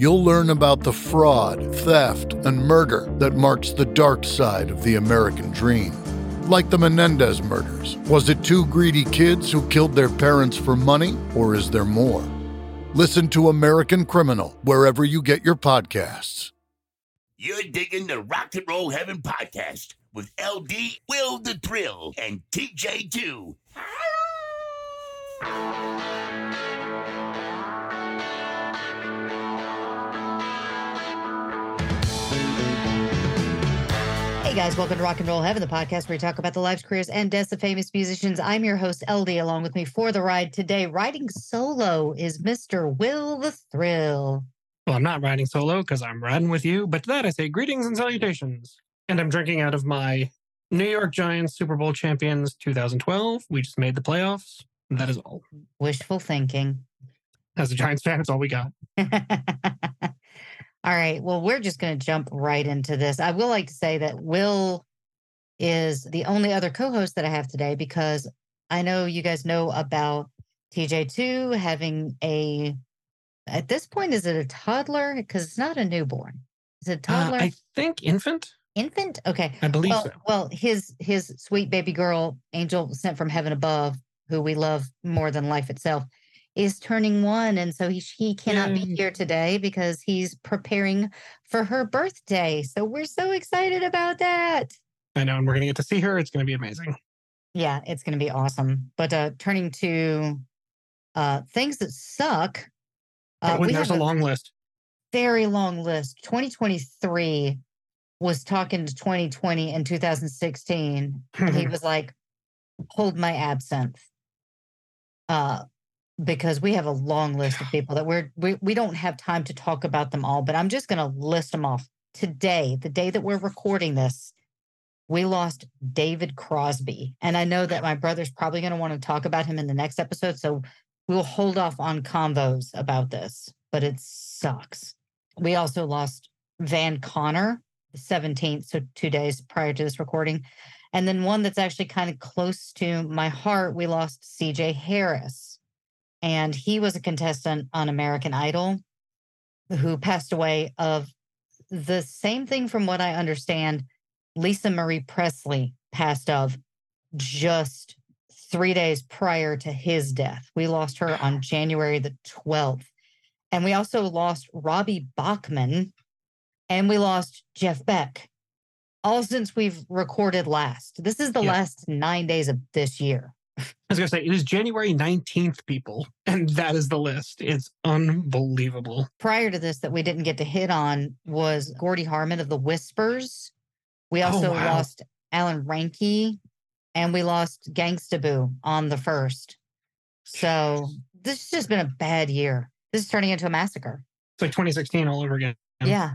you'll learn about the fraud, theft, and murder that marks the dark side of the American dream. Like the Menendez murders. Was it two greedy kids who killed their parents for money, or is there more? Listen to American Criminal wherever you get your podcasts. You're digging the Rock and Roll Heaven podcast with LD, Will the Thrill, and TJ2. Hey guys, welcome to Rock and Roll Heaven, the podcast where we talk about the lives, careers, and deaths of famous musicians. I'm your host, LD, along with me for the ride today. Riding solo is Mr. Will the Thrill. Well, I'm not riding solo because I'm riding with you, but to that I say greetings and salutations. And I'm drinking out of my New York Giants Super Bowl champions 2012. We just made the playoffs. That is all. Wishful thinking. As a Giants fan, it's all we got. All right. Well, we're just going to jump right into this. I will like to say that Will is the only other co host that I have today because I know you guys know about TJ2 having a, at this point, is it a toddler? Because it's not a newborn. Is it a Uh, toddler? I think infant. Infant? Okay. I believe well, so. well, his his sweet baby girl, Angel sent from heaven above, who we love more than life itself, is turning one, and so he he cannot be here today because he's preparing for her birthday. So we're so excited about that. I know, and we're gonna get to see her. It's gonna be amazing. Yeah, it's going to be awesome. But uh turning to uh things that suck. Uh, oh, there's a long list. very long list. 2023 was talking to 2020 and 2016. and he was like, hold my absinthe. Uh, because we have a long list of people that we're we, we don't have time to talk about them all, but I'm just gonna list them off. Today, the day that we're recording this, we lost David Crosby. And I know that my brother's probably gonna want to talk about him in the next episode. So we'll hold off on convos about this, but it sucks. We also lost Van Conner the 17th, so two days prior to this recording. And then one that's actually kind of close to my heart, we lost CJ Harris. And he was a contestant on American Idol who passed away of the same thing, from what I understand, Lisa Marie Presley passed of just three days prior to his death. We lost her on January the 12th. And we also lost Robbie Bachman and we lost Jeff Beck. All since we've recorded last. This is the Yeah. last nine days of this year. I was gonna say it is January 19th, people, and that is the list. It's unbelievable. Prior to this, that we didn't get to hit on was Gordy Harmon of the Whispers. We Oh, also wow. lost Alan Ranke and we lost Gangsta Boo on the first. So this has just been a bad year. This is turning into a massacre. It's like 2016 all over again. Yeah.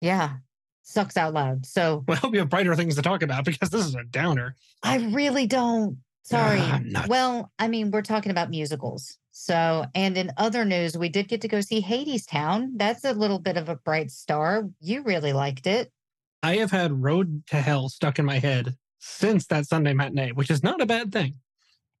Yeah. Sucks out loud. So Well, I hope you have brighter things to talk about because this is a downer. I really don't. Sorry. Nuts. well, I mean, we're talking about musicals. So, and in other news, we did get to go see Hadestown. That's a little bit of a bright star. You really liked it. I have had Road to Hell stuck in my head since that Sunday matinee, which is not a bad thing.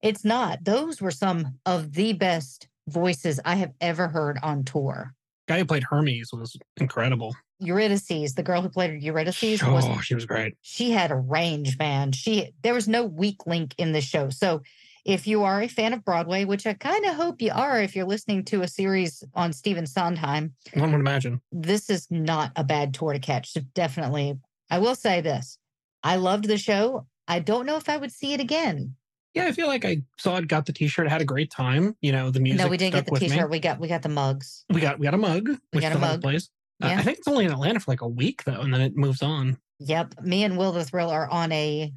It's not. Those were some of the best voices I have ever heard on tour. Guy who played Hermes was incredible. Eurydice, the girl who played Eurydice, was Oh, she was great. she had a range, man. She there was no weak link in the show. So if you are a fan of Broadway, which I kind of hope you are if you're listening to a series on Stephen Sondheim, One would imagine. this is not a bad tour to catch. So definitely, I will say this. I loved the show. I don't know if I would see it again. Yeah, I feel like I saw it, got the T-shirt, had a great time. You know, the music. no, we didn't get the t-shirt. We got we got the mugs. We got we got a mug. We got a mug. place. Uh, Yeah. I think it's only in Atlanta for like a week though, and then it moves on. Yep. Me and Will the Thrill are on a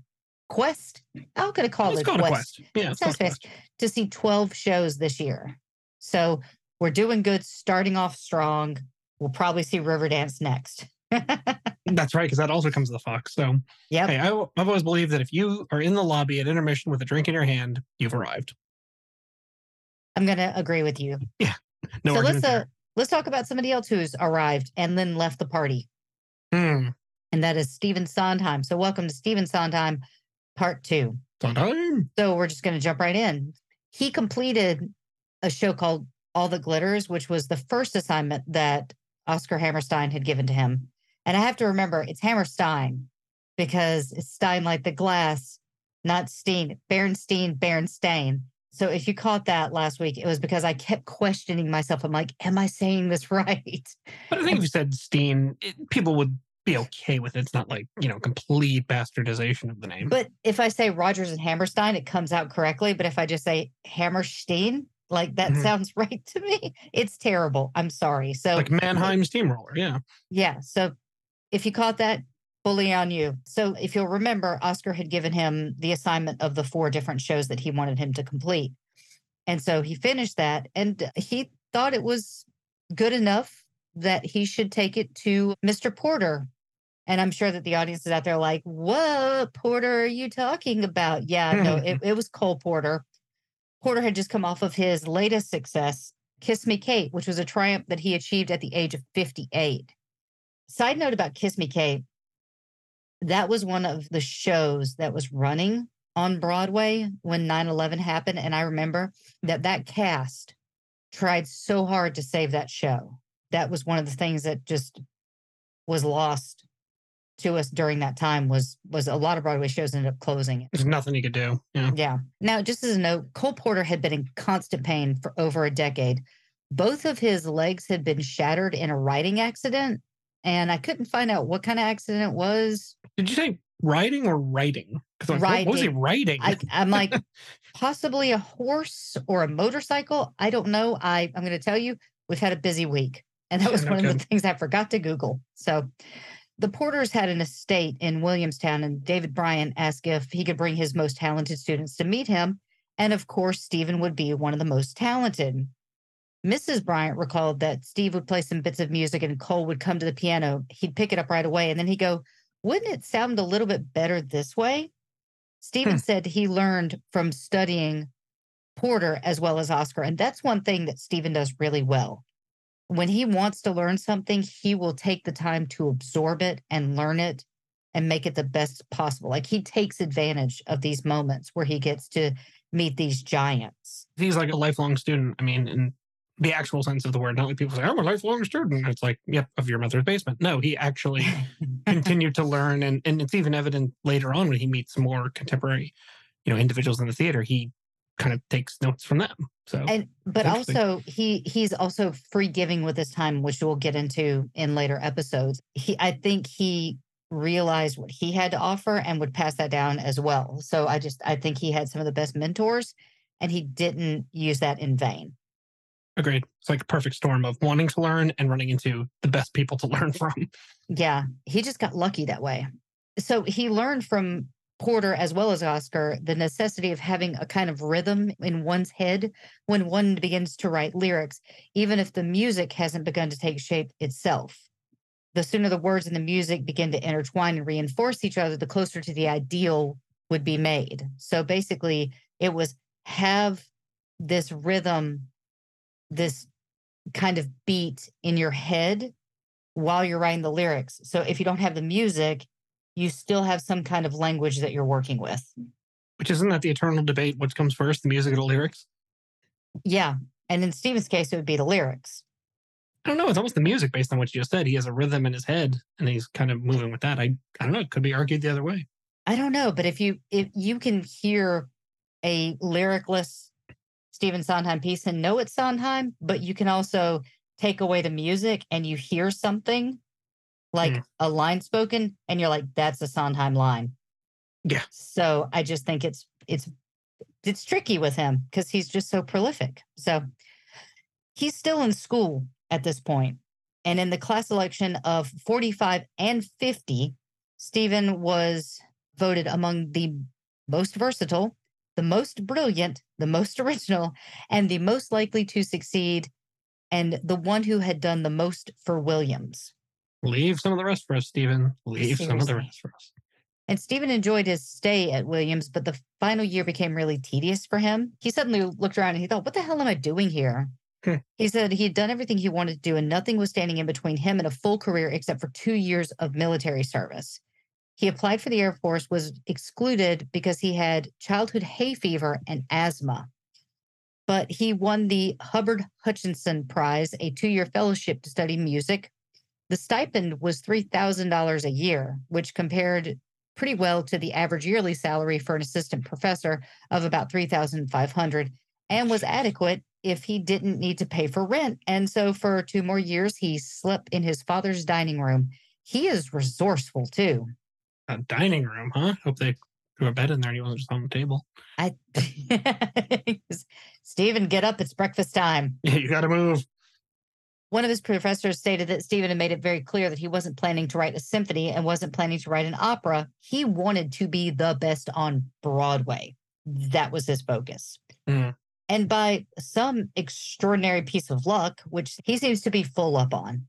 quest. I'm gonna call Let's it go a on a quest, quest. Yeah, it's a quest. to see 12 shows this year. So we're doing good, starting off strong. We'll probably see Riverdance next. That's right, because that also comes to the Fox. So yeah, hey, I, I've always believed that if you are in the lobby at intermission with a drink in your hand, you've arrived. I'm gonna agree with you. Yeah. No so let's uh. Let's talk about somebody else who's arrived and then left the party. Hmm. and that is Stephen Sondheim. So, welcome to Stephen Sondheim, part two. Sondheim. So, we're just going to jump right in. He completed a show called All the Glitters, which was the first assignment that Oscar Hammerstein had given to him. And I have to remember it's Hammerstein because it's Stein like the glass, not Steen, Bernstein, Bernstein. So if you caught that last week, it was because I kept questioning myself. I'm like, am I saying this right? But I think if you said Steen, it, people would be okay with it. It's not like, you know, complete bastardization of the name. But if I say Rodgers and Hammerstein, it comes out correctly. But if I just say Hammerstein, like that Mhm. sounds right to me. It's terrible. I'm sorry. So like Mannheim Steamroller. Yeah. yeah. So if you caught that, fully on you. So if you'll remember, Oscar had given him the assignment of the four different shows that he wanted him to complete. And so he finished that and he thought it was good enough that he should take it to Mr. Porter. And I'm sure that the audience is out there like, what Porter are you talking about? Yeah, no, it, it was Cole Porter. Porter had just come off of his latest success, Kiss Me Kate, which was a triumph that he achieved at the age of 58. Side note about Kiss Me Kate, that was one of the shows that was running on Broadway when 9 11 happened. And I remember that that cast tried so hard to save that show. That was one of the things that just was lost to us during that time was was a lot of Broadway shows ended up closing. There's nothing you could do. Yeah. Yeah. Now, just as a note, Cole Porter had been in constant pain for over a decade. Both of his legs had been shattered in a riding accident, and I couldn't find out what kind of accident it was. Did you say riding or writing? Because like, what, what was he riding? I, I'm like, possibly a horse or a motorcycle. I don't know. I, I'm going to tell you, we've had a busy week. And that Yeah, was no one of the things I forgot to Google. So the Porters had an estate in Williamstown, and David Bryan asked if he could bring his most talented students to meet him. And of course, Stephen would be one of the most talented. Mrs. Bryant recalled that Steve would play some bits of music and Cole would come to the piano. He'd pick it up right away. And then he'd go, Wouldn't it sound a little bit better this way? Stephen Hmm. said he learned from studying Porter as well as Oscar. And that's one thing that Stephen does really well. When he wants to learn something, he will take the time to absorb it and learn it and make it the best possible. Like he takes advantage of these moments where he gets to meet these giants. He's like a lifelong student. I mean, in the actual sense of the word, not like people say, I'm a lifelong student. It's like, yep, of your mother's basement. No, he actually continued to learn. And, and it's even evident later on when he meets more contemporary, you know, individuals in the theater, he kind of takes notes from them. So and but also he he's also free giving with his time which we'll get into in later episodes he i think he realized what he had to offer and would pass that down as well so i just i think he had some of the best mentors and he didn't use that in vain agreed. It's like a perfect storm of wanting to learn and running into the best people to learn from. yeah he just got lucky that way so he learned from porter as well as oscar the necessity of having a kind of rhythm in one's head when one begins to write lyrics even if the music hasn't begun to take shape itself the sooner the words and the music begin to intertwine and reinforce each other the closer to the ideal would be made so basically it was have this rhythm this kind of beat in your head while you're writing the lyrics. So if you don't have the music, you still have some kind of language that you're working with. Which isn't that the eternal debate? What comes first, the music or the lyrics? Yeah. And in Stephen's case, it would be the lyrics. I don't know. It's almost the music based on what you just said. He has a rhythm in his head and he's kind of moving with that. I, I don't know. It could be argued the other way. I don't know, but if you if you can hear a lyricless Stephen Sondheim piece and know it's Sondheim, but you can also take away the music and you hear something like Hmm. a line spoken and you're like, that's a Sondheim line. Yeah. So I just think it's it's it's tricky with him because he's just so prolific. So he's still in school at this point. And in the class election of 45 and 50, Stephen was voted among the most versatile, the most brilliant, the most original, and the most likely to succeed, and the one who had done the most for Williams. Leave some of the rest for us, Stephen. Leave some of the rest for us. And Stephen enjoyed his stay at Williams, but the final year became really tedious for him. He suddenly looked around and he thought, What the hell am I doing here? Hmm. He said he had done everything he wanted to do, and nothing was standing in between him and a full career except for two years of military service. He applied for the Air Force, was excluded because he had childhood hay fever and asthma. But he won the Hubbard Hutchinson Prize, a two year fellowship to study music. The stipend was $3,000 a year, which compared pretty well to the average yearly salary for an assistant professor of about 3500 and was adequate if he didn't need to pay for rent. And so for two more years he slept in his father's dining room. He is resourceful too. A dining room, huh? Hope they threw a bed in there and he wasn't just on the table. I Stephen, get up, it's breakfast time. Yeah, you got to move. One of his professors stated that Stephen had made it very clear that he wasn't planning to write a symphony and wasn't planning to write an opera. He wanted to be the best on Broadway. That was his focus. Mm. And by some extraordinary piece of luck, which he seems to be full up on,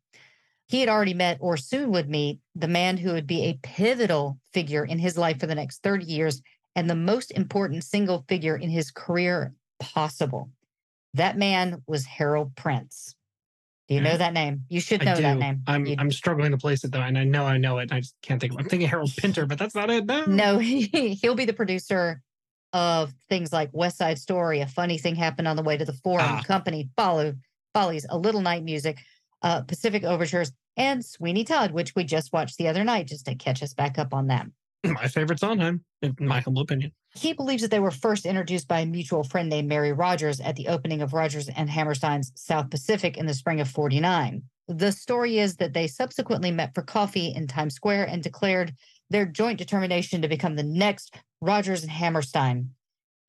he had already met or soon would meet the man who would be a pivotal figure in his life for the next 30 years and the most important single figure in his career possible. That man was Harold Prince. Do you know Mhm. that name? You should know that name. I'm You- I'm struggling to place it though, and I know I know it. I just can't think. of I'm thinking Harold Pinter, but that's not it. No. no, he, he'll be the producer of things like West Side Story, A Funny Thing Happened on the Way to the Forum, Ah. Company, Follow, Follies, A Little Night Music, uh, Pacific Overtures, and Sweeney Todd, which we just watched the other night just to catch us back up on that. My favorite Sondheim, in my humble opinion. He believes that they were first introduced by a mutual friend named Mary Rodgers at the opening of Rodgers and Hammerstein's South Pacific in the spring of 49. The story is that they subsequently met for coffee in Times Square and declared their joint determination to become the next Rodgers and Hammerstein.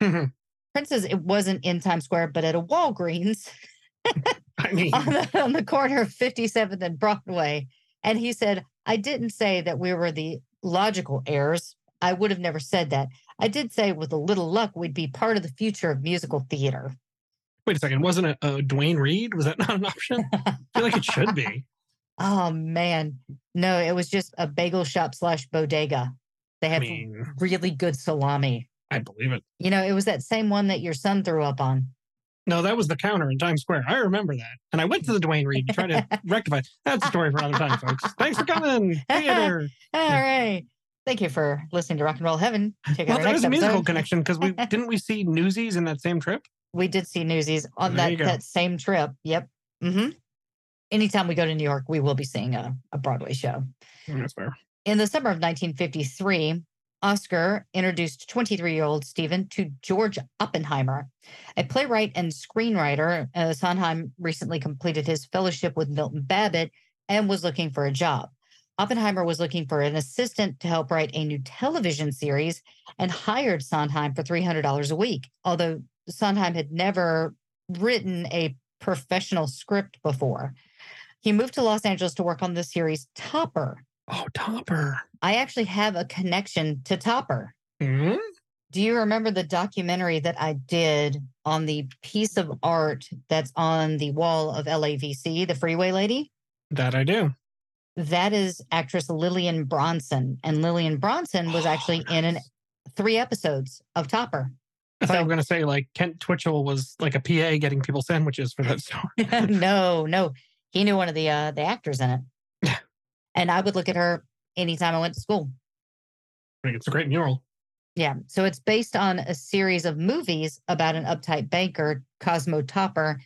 Prince's, it wasn't in Times Square, but at a Walgreens I mean, on the, on the corner of 57th and Broadway. And he said, I didn't say that we were the logical heirs. I would have never said that. I did say with a little luck, we'd be part of the future of musical theater. wait a second. Wasn't it uh, Duane Reade? Was that not an option? I feel like it should be. Oh, man. No, it was just a bagel shop slash bodega. They I mean, really good salami. I believe it. You know, it was that same one that your son threw up on. No, that was the counter in Times Square. I remember that. And I went to the Duane Reade to try to rectify. it. That's a story for another time, folks. Thanks for coming. Theater. All right. Thank you for listening to Rock and Roll Heaven. Check Well, out there next a musical connection because we didn't we see Newsies in that same trip. We did see Newsies on There that, that same trip. Yep. Mm-hmm. Anytime we go to New York, we will be seeing a, a Broadway show. That's fair. In the summer of 1953, Oscar introduced 23 year old Stephen to George Oppenheimer, a playwright and screenwriter. Uh, Sondheim recently completed his fellowship with Milton Babbitt and was looking for a job. Oppenheimer was looking for an assistant to help write a new television series and hired Sondheim for $300 a week, although Sondheim had never written a professional script before. He moved to Los Angeles to work on the series Topper. Oh, Topper. I actually have a connection to Topper. Hmm? Do you remember the documentary that I did on the piece of art that's on the wall of LAVC, the Freeway Lady? That I do. That is actress Lillian Bronson. And Lillian Bronson was Oh, actually in an three episodes of Topper. I thought you So- were going to say like Kent Twitchell was like a PA getting people sandwiches for that story. no, no. He knew one of the uh the actors in it. And I would look at her anytime I went to school. I think it's a great mural. Yeah. So it's based on a series of movies about an uptight banker, Cosmo Topper.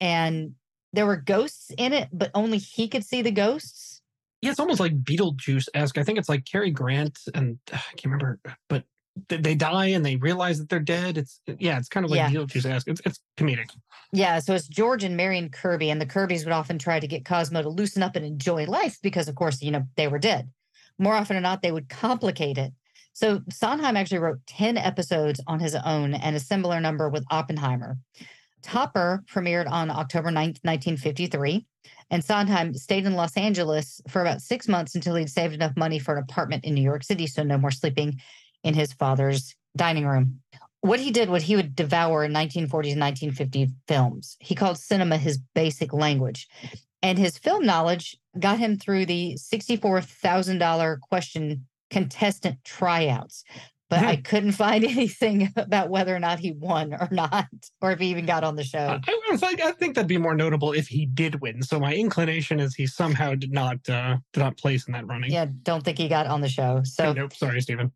And there were ghosts in it, but only he could see the ghosts. Yeah, it's almost like Beetlejuice esque. I think it's like Cary Grant and uh, I can't remember, but they, die and they realize that they're dead. It's yeah, it's kind of like Yeah. Beetlejuice esque. It's, it's comedic. Yeah. So it's George and Marion Kirby. And the Kirbys would often try to get Cosmo to loosen up and enjoy life because, of course, you know, they were dead. More often than not, they would complicate it. So Sondheim actually wrote 10 episodes on his own and a similar number with Oppenheimer. Topper premiered on October 9th, 1953, and Sondheim stayed in Los Angeles for about six months until he'd saved enough money for an apartment in New York City, so no more sleeping in his father's dining room. What he did, what he would devour in 1940s and 1950 films, he called cinema his basic language. And his film knowledge got him through the $64,000 question contestant tryouts but I couldn't find anything about whether or not he won or not, or if he even got on the show. I, I think that'd be more notable if he did win. So my inclination is he somehow did not uh, did not place in that running. Yeah, don't think he got on the show. So nope, sorry, Stephen.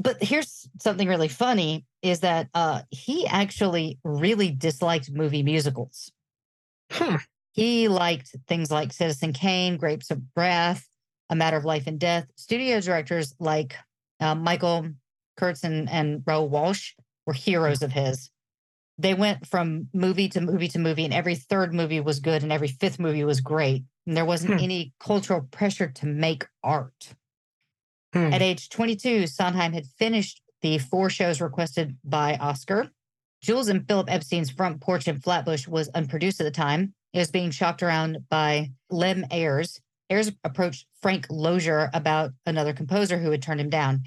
But here's something really funny: is that uh, he actually really disliked movie musicals. Huh. He liked things like Citizen Kane, Grapes of Wrath, A Matter of Life and Death. Studio directors like uh, Michael Curtiz and, and Raoul Walsh were heroes of his. They went from movie to movie to movie, and every third movie was good, and every fifth movie was great. And there wasn't hmm. any cultural pressure to make art. Hmm. At age 22, Sondheim had finished the four shows requested by Oscar. Jules and Philip Epstein's Front Porch in Flatbush was unproduced at the time. It was being shopped around by Lem Ayers. Ayers approached Frank Lozier about another composer who had turned him down.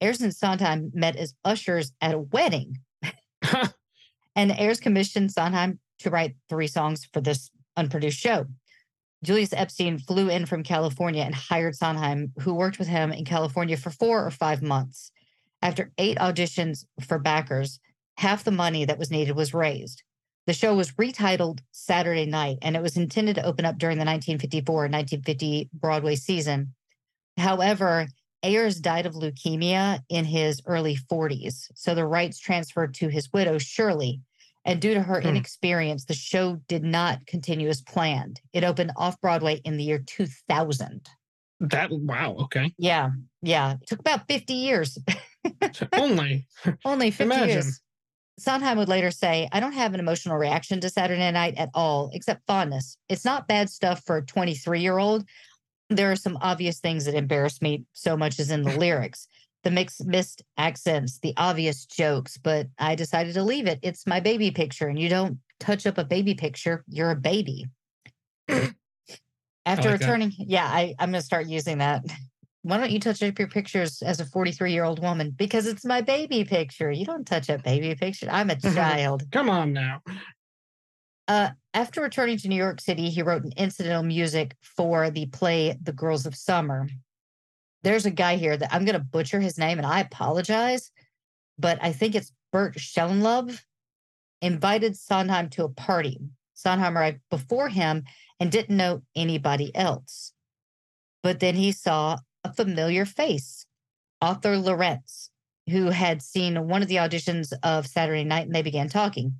Ayers and Sondheim met as ushers at a wedding. and Ayers commissioned Sondheim to write three songs for this unproduced show. Julius Epstein flew in from California and hired Sondheim, who worked with him in California for four or five months. After eight auditions for backers, half the money that was needed was raised. The show was retitled Saturday Night, and it was intended to open up during the 1954 1950 Broadway season. However, Ayers died of leukemia in his early 40s, so the rights transferred to his widow, Shirley. And due to her hmm. inexperience, the show did not continue as planned. It opened off Broadway in the year 2000. That, wow, okay. Yeah, yeah. It took about 50 years. Only. Only 50 Imagine. years. Sondheim would later say, I don't have an emotional reaction to Saturday night at all, except fondness. It's not bad stuff for a 23 year old there are some obvious things that embarrass me so much as in the lyrics the mixed missed accents the obvious jokes but i decided to leave it. It's my baby picture and you don't touch up a baby picture you're a baby. After like returning that. yeah I, i'm going to start using that. Why don't you touch up your pictures as a 43 year old woman? Because it's my baby picture. You don't touch up baby picture. I'm a child. Come on now. Uh, after returning to New York City, he wrote an incidental music for the play The Girls of Summer. There's a guy here that I'm going to butcher his name, and I apologize, but I think it's Bert Schellenlove, invited Sondheim to a party. Sondheim arrived before him and didn't know anybody else. But then he saw a familiar face, Arthur Laurents, who had seen one of the auditions of Saturday Night, and they began talking.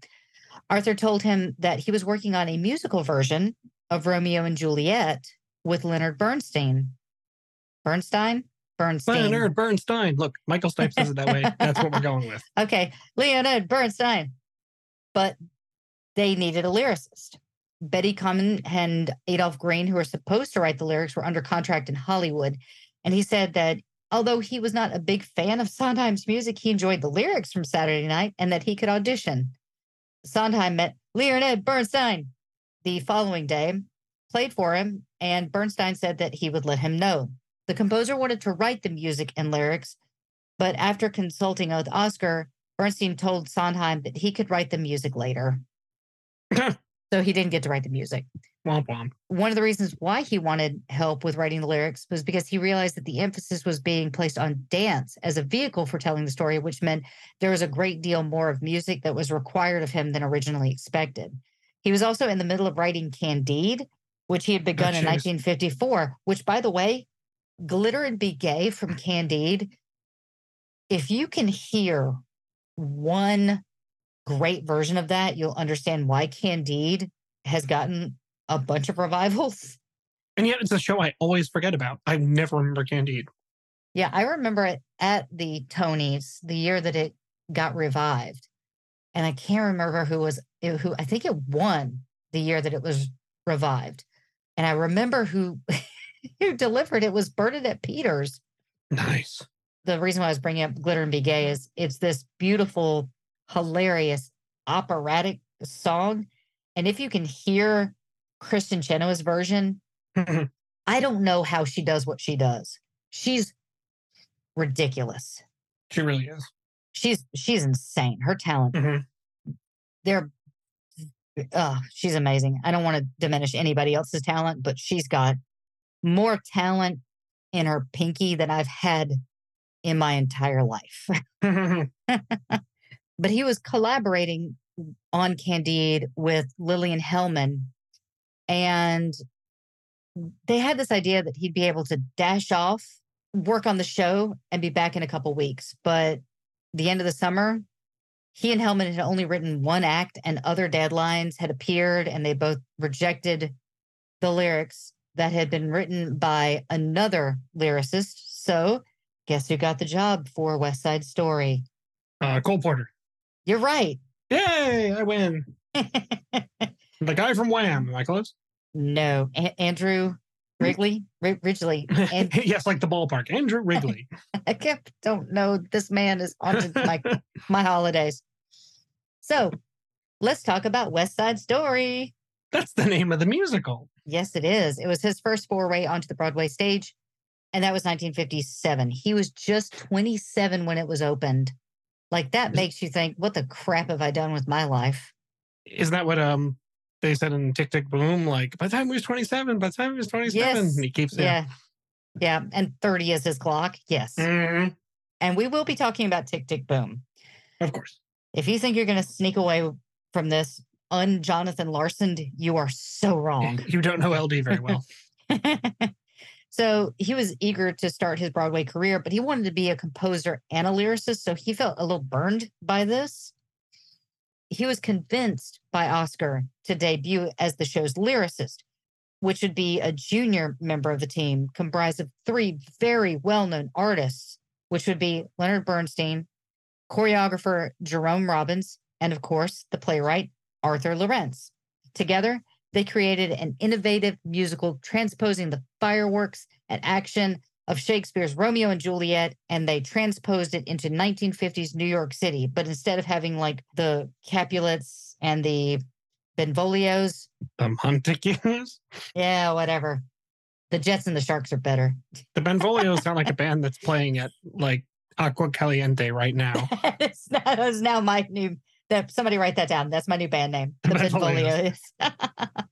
Arthur told him that he was working on a musical version of Romeo and Juliet with Leonard Bernstein. Bernstein? Bernstein. Leonard Bernstein. Look, Michael Stipe says it that way. That's what we're going with. Okay. Leonard Bernstein. But they needed a lyricist. Betty Comden and Adolph Green, who were supposed to write the lyrics, were under contract in Hollywood. And he said that although he was not a big fan of Sondheim's music, he enjoyed the lyrics from Saturday Night and that he could audition. Sondheim met Leonard Bernstein the following day, played for him, and Bernstein said that he would let him know. The composer wanted to write the music and lyrics, but after consulting with Oscar, Bernstein told Sondheim that he could write the music later. so he didn't get to write the music. Womp womp. One of the reasons why he wanted help with writing the lyrics was because he realized that the emphasis was being placed on dance as a vehicle for telling the story, which meant there was a great deal more of music that was required of him than originally expected. He was also in the middle of writing Candide, which he had begun oh, in 1954, which, by the way, Glitter and Be Gay from Candide. If you can hear one great version of that, you'll understand why Candide has gotten a bunch of revivals. And yet it's a show I always forget about. I never remember Candide. Yeah, I remember it at the Tonys the year that it got revived. And I can't remember who was who I think it won the year that it was revived. And I remember who who delivered it was Bernadette Peters. Nice. the reason why I was bringing up Glitter and Be Gay is it's this beautiful, hilarious operatic song. And if you can hear Kristin Chenoweth's version, I don't know how she does what she does. She's ridiculous. she really is. She's she's insane. Her talent. Mhm. They're uh, she's amazing. I don't want to diminish anybody else's talent, but she's got more talent in her pinky than I've had in my entire life. but he was collaborating on Candide with Lillian Hellman. And they had this idea that he'd be able to dash off, work on the show, and be back in a couple weeks. But the end of the summer, he and Hellman had only written one act, and other deadlines had appeared, and they both rejected the lyrics that had been written by another lyricist. So, guess who got the job for West Side Story? uh, Cole Porter. You're right. Yay! I win. The guy from Wham. Am I close? no, A- Andrew Wrigley, Ri- Ridgeley. And yes, like the ballpark. Andrew Wrigley. I kept don't know. This man is haunted my my holidays. So, let's talk about West Side Story. That's the name of the musical. Yes, it is. It was his first foray onto the Broadway stage, and that was 1957. He was just 27 when it was opened. Like that makes you think, what the crap have I done with my life? Isn't that what um they said in Tick Tick Boom? Like by the time he was 27, by the time he was 27, Yes. he keeps Yeah. Yeah. And 30 is his clock. Yes. Mhm. And we will be talking about Tick Tick Boom. Of course. If you think you're going to sneak away from this un Jonathan Larson, you are so wrong. You don't know LD very well. so he was eager to start his Broadway career, but he wanted to be a composer and a lyricist. So he felt a little burned by this. He was convinced by Oscar to debut as the show's lyricist, which would be a junior member of the team comprised of three very well known artists, which would be Leonard Bernstein, choreographer Jerome Robbins, and of course, the playwright Arthur Laurents. Together, they created an innovative musical transposing the fireworks and action of Shakespeare's Romeo and Juliet, and they transposed it into 1950s New York City. But instead of having like the Capulets and the Benvolios, The Montagues. yeah, whatever. The Jets and the Sharks are better. The Benvolios sound like a band that's playing at like Agua Caliente right now. it's, now, it's now my new. That somebody write that down. That's my new band name. The Benvolios. Benvolios.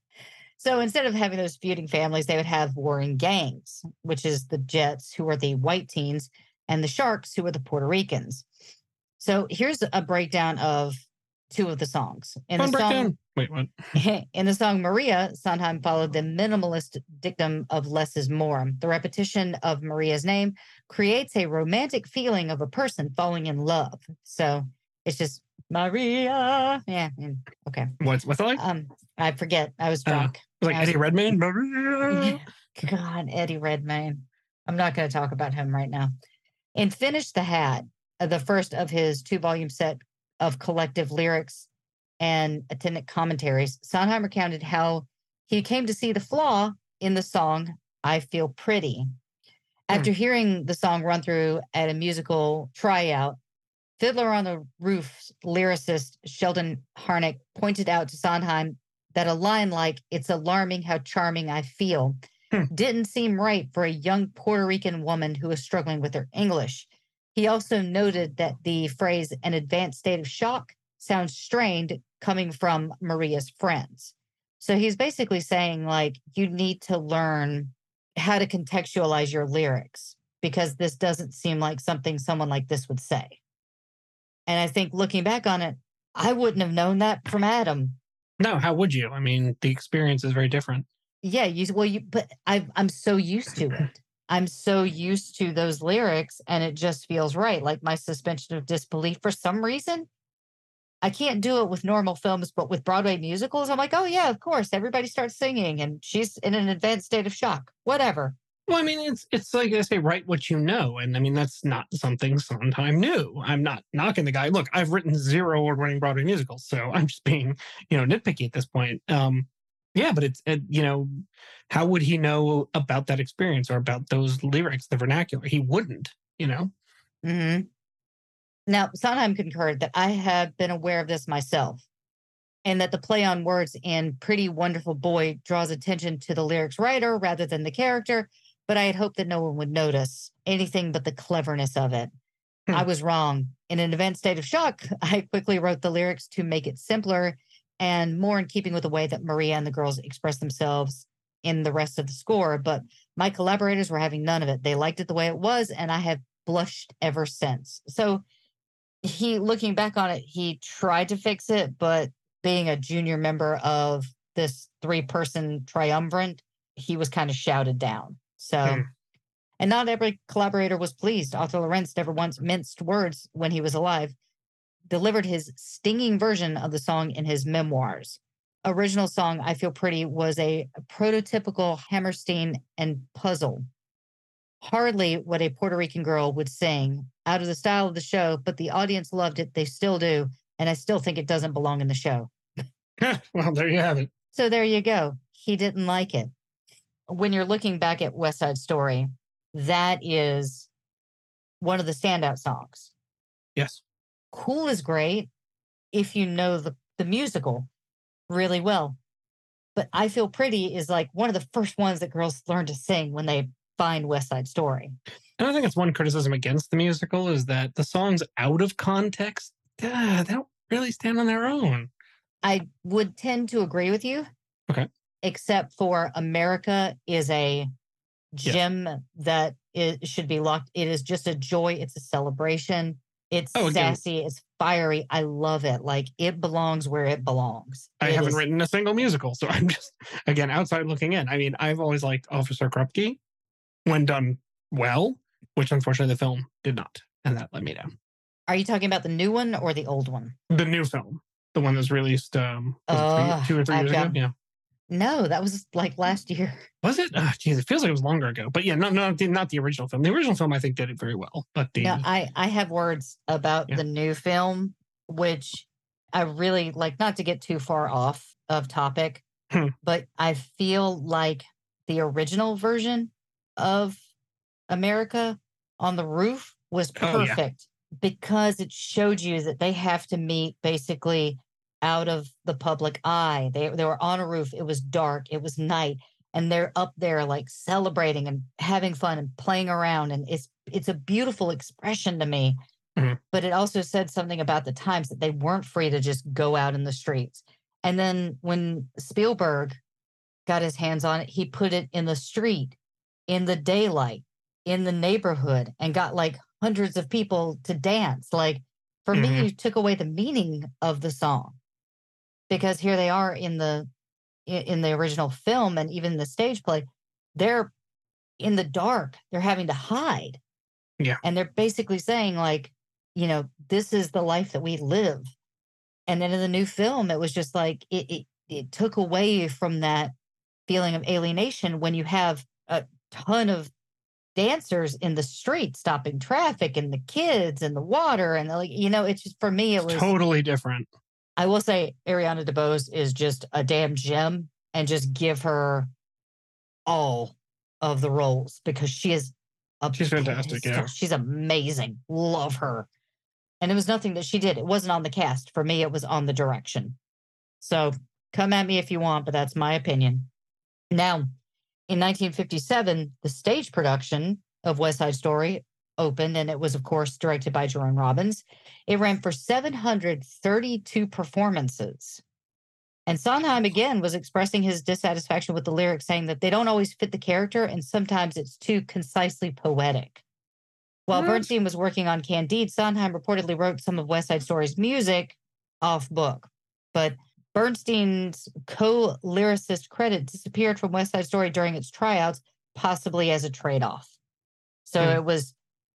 so instead of having those feuding families, they would have warring gangs, which is the Jets, who are the white teens, and the Sharks, who are the Puerto Ricans. So here's a breakdown of two of the songs. In Fun the song. Wait, what? in the song Maria, Sondheim followed the minimalist dictum of less is more. The repetition of Maria's name creates a romantic feeling of a person falling in love. So it's just Maria. Yeah. Okay. What's what's it like? Um, I forget. I was Uh, drunk. It's like I was- Eddie Redmayne. Maria. God, Eddie Redmayne. I'm not going to talk about him right now. In Finish the Hat, uh, the first of his two volume set of collective lyrics and attendant commentaries, Sondheim recounted how he came to see the flaw in the song I Feel Pretty. After hearing the song run through at a musical tryout, Fiddler on the Roof lyricist Sheldon Harnick pointed out to Sondheim that a line like, It's alarming how charming I feel, hmm. didn't seem right for a young Puerto Rican woman who was struggling with her English. He also noted that the phrase an advanced state of shock sounds strained coming from Maria's friends. So he's basically saying, like, you need to learn how to contextualize your lyrics because this doesn't seem like something someone like this would say. And I think looking back on it, I wouldn't have known that from Adam. No, how would you? I mean, the experience is very different. Yeah, you well, you but I I'm so used to it. I'm so used to those lyrics, and it just feels right. Like my suspension of disbelief for some reason. I can't do it with normal films, but with Broadway musicals, I'm like, oh yeah, of course. Everybody starts singing, and she's in an advanced state of shock. Whatever. Well, I mean, it's it's like I say, write what you know, and I mean that's not something Sondheim knew. I'm not knocking the guy. Look, I've written zero award-winning Broadway musicals, so I'm just being, you know, nitpicky at this point. Um, yeah, but it's it, you know, how would he know about that experience or about those lyrics, the vernacular? He wouldn't, you know. hmm Now, Sondheim concurred that I have been aware of this myself and that the play on words in Pretty Wonderful Boy draws attention to the lyrics writer rather than the character, but I had hoped that no one would notice anything but the cleverness of it. Hmm. I was wrong. In an event state of shock, I quickly wrote the lyrics to make it simpler and more in keeping with the way that Maria and the girls express themselves in the rest of the score. But my collaborators were having none of it. They liked it the way it was, and I have blushed ever since. So he, looking back on it, he tried to fix it, but being a junior member of this three person triumvirate, he was kind of shouted down. So, Hmm. and not every collaborator was pleased. Arthur Laurents never once minced words when he was alive, delivered his stinging version of the song in his memoirs. Original song, I Feel Pretty, was a prototypical Hammerstein and puzzle. Hardly what a Puerto Rican girl would sing out of the style of the show, but the audience loved it. They still do. And I still think it doesn't belong in the show. well, there you have it. So there you go. He didn't like it. When you're looking back at West Side Story, that is one of the standout songs. Yes. Cool is great if you know the, the musical really well. But I Feel Pretty is like one of the first ones that girls learn to sing when they find West Side Story. And I think it's one criticism against the musical is that the songs out of context, they don't really stand on their own. I would tend to agree with you. Okay. Except for America is a Yeah. gem that it should be locked. It is just a joy. It's a celebration. It's Oh, sassy. It's fiery. I love it. Like it belongs where it belongs. I It haven't is- written a single musical, so I'm just again outside looking in. I mean, I've always liked Officer Krupke when done well, which unfortunately the film did not, and that let me down. Are you talking about the new one or the old one? The new film, the one that's released um three- two or three I've years ago, yeah. No, that was like last year. Was it? Oh, geez, it feels like it was longer ago. But yeah, no, no, not the original film. The original film I think did it very well, but the No, I I have words about Yeah. the new film, which I really like. Not to get too far off of topic, Hmm. but I feel like the original version of America on the roof was Oh, yeah. perfect because it showed you that they have to meet basically out of the public eye. They they were on a roof. It was dark. It was night, and they're up there like celebrating and having fun and playing around. And it's it's a beautiful expression to me. Mhm. But it also said something about the times that they weren't free to just go out in the streets. And then when Spielberg got his hands on it, he put it in the street, in the daylight, in the neighborhood, and got like hundreds of people to dance. Like for me, Mhm. you took away the meaning of the song because here they are in the in the original film and even the stage play, they're in the dark. They're having to hide. Yeah. And they're basically saying, like, you know, this is the life that we live. And then in the new film, it was just like it it, it took away from that feeling of alienation when you have a ton of dancers in the street stopping traffic and the kids and the water and the, like you know it's just for me it was totally different. I will say Ariana DeBose is just a damn gem and just give her all of the roles because she is a She's fantastic, yeah. She's amazing. Love her. And it was nothing that she did. It wasn't on the cast. For me, it was on the direction. So come at me if you want, but that's my opinion. Now, in 1957, the stage production of West Side Story opened, and it was, of course, directed by Jerome Robbins. It ran for 732 performances. And Sondheim again was expressing his dissatisfaction with the lyrics, saying that they don't always fit the character and sometimes it's too concisely poetic. While What? Bernstein was working on Candide, Sondheim reportedly wrote some of West Side Story's music off book. But Bernstein's co lyricist credit disappeared from West Side Story during its tryouts, possibly as a trade off. So Hmm. it was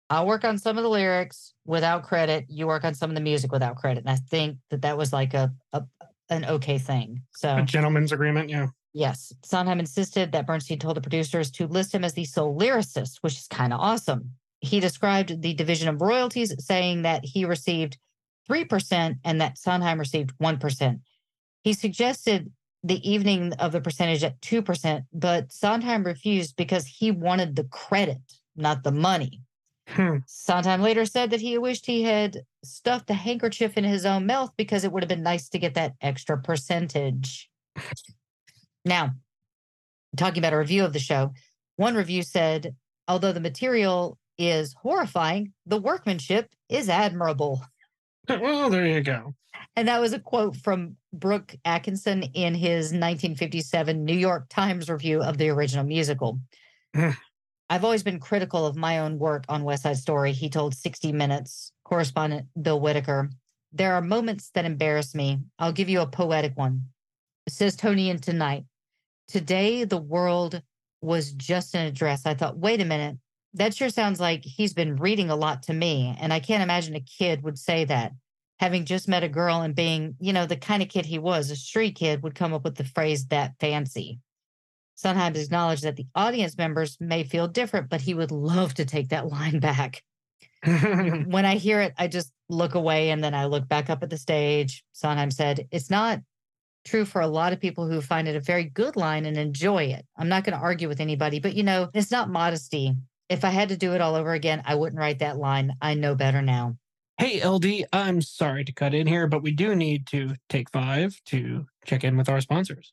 I'll work on some of the lyrics without credit. You work on some of the music without credit. And I think that that was like a, a an okay thing. So A gentleman's agreement, yeah. yes, Sondheim insisted that Bernstein told the producers to list him as the sole lyricist, which is kind of awesome. He described the division of royalties, saying that he received 3% and that Sondheim received 1%. He suggested the evening of the percentage at 2%, but Sondheim refused because he wanted the credit, not the money. Hmm. Sondheim later said that he wished he had stuffed a handkerchief in his own mouth because it would have been nice to get that extra percentage. Now, talking about a review of the show, one review said, although the material is horrifying, the workmanship is admirable. Well, there you go. And that was a quote from Brooke Atkinson in his 1957 New York Times review of the original musical. I've always been critical of my own work on West Side Story, he told 60 Minutes correspondent Bill Whitaker. There are moments that embarrass me. I'll give you a poetic one. Says Tony in Tonight. Today, the world was just an address. I thought, wait a minute. That sure sounds like he's been reading a lot to me. And I can't imagine a kid would say that having just met a girl and being, you know, the kind of kid he was, a street kid would come up with the phrase that fancy. Sometimes acknowledge that the audience members may feel different, but he would love to take that line back. when I hear it, I just look away and then I look back up at the stage. Sondheim said, It's not true for a lot of people who find it a very good line and enjoy it. I'm not going to argue with anybody, but you know, it's not modesty. If I had to do it all over again, I wouldn't write that line. I know better now. Hey, LD, I'm sorry to cut in here, but we do need to take five to check in with our sponsors.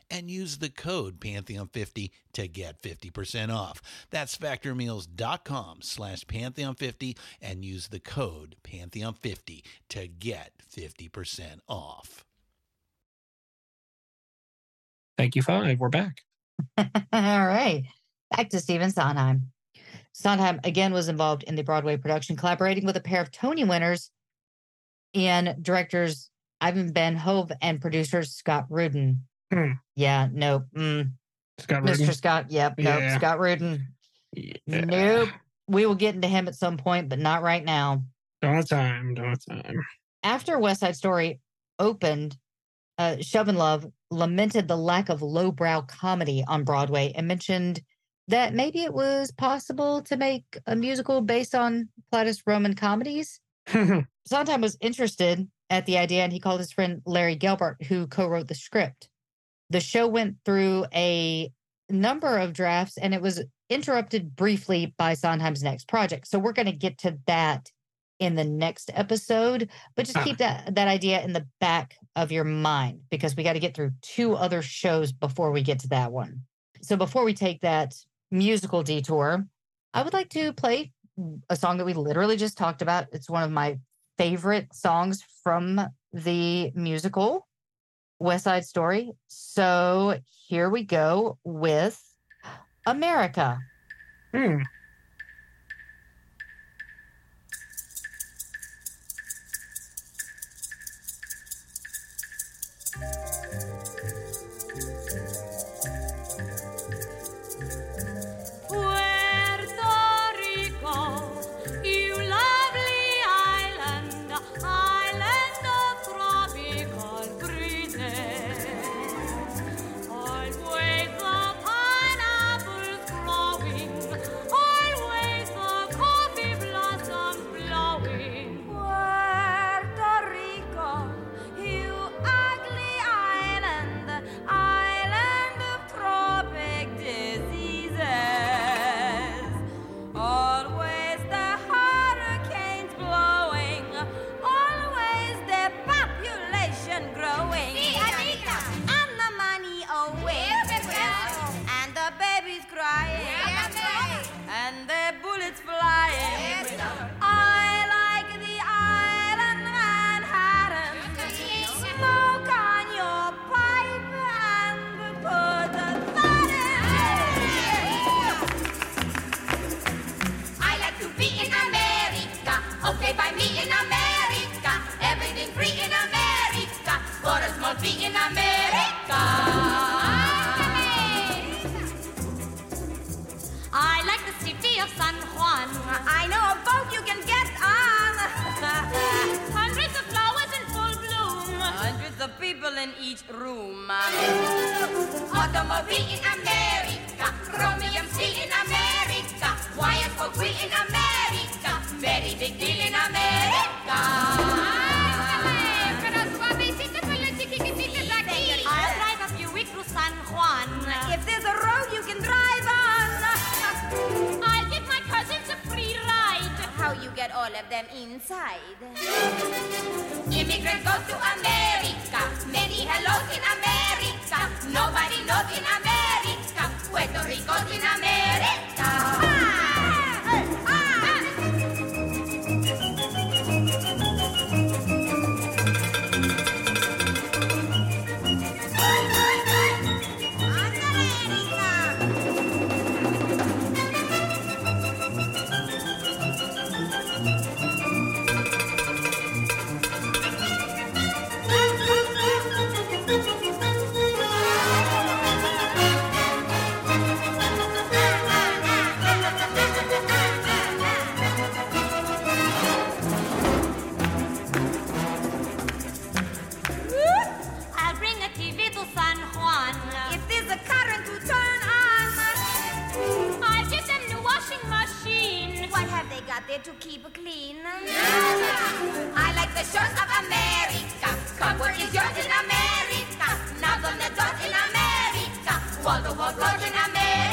and use the code pantheon50 to get 50% off. That's factormeals.com slash pantheon50 and use the code pantheon50 to get 50% off. Thank you, five. We're back. All right. Back to Stephen Sondheim. Sondheim again was involved in the Broadway production, collaborating with a pair of Tony winners and directors Ivan Van Hove and producer Scott Rudin. Hmm. Yeah, no. Mm, Scott Mr. Rudin. Scott, yep, nope. Yeah. Scott Rudin. Yeah. Nope. We will get into him at some point, but not right now. Don't have time. Don't have time. After West Side Story opened, uh, Shevelove lamented the lack of lowbrow comedy on Broadway and mentioned that maybe it was possible to make a musical based on Plautus Roman comedies. Sondheim was interested at the idea and he called his friend Larry Gelbart, who co wrote the script. The show went through a number of drafts and it was interrupted briefly by Sondheim's next project. So we're going to get to that in the next episode, but just Ah. keep that, that idea in the back of your mind because we got to get through two other shows before we get to that one. So before we take that musical detour, I would like to play a song that we literally just talked about. It's one of my favorite songs from the musical West Side Story. So here we go with America. Hmm. I know a boat you can get on. Hundreds of flowers in full bloom. Hundreds of people in each room. Automobile in America. Chromium steel in America. Wire for we in America. Very big deal in America. Get all of them inside? Immigrants go to America. Many hellos in America. Nobody knows in America. Puerto Rico's in America. The shores of America. Yours in America. Now the in America. To wall roads in America.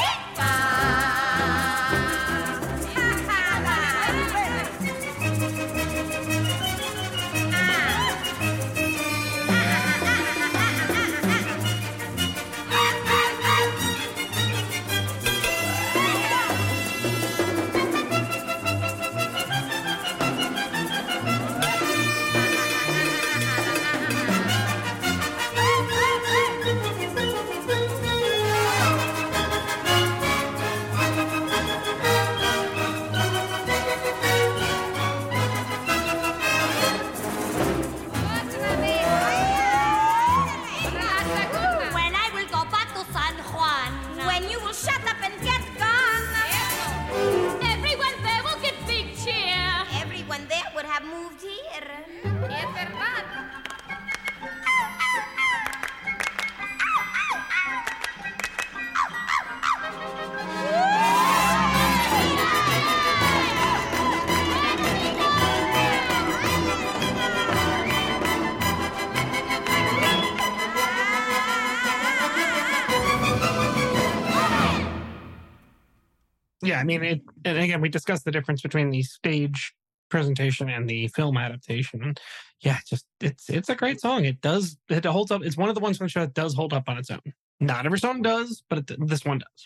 Yeah, I mean, it, and again, we discussed the difference between the stage presentation and the film adaptation. Yeah, just it's it's a great song. It does it holds up. It's one of the ones from the show that does hold up on its own. Not every song does, but it, this one does.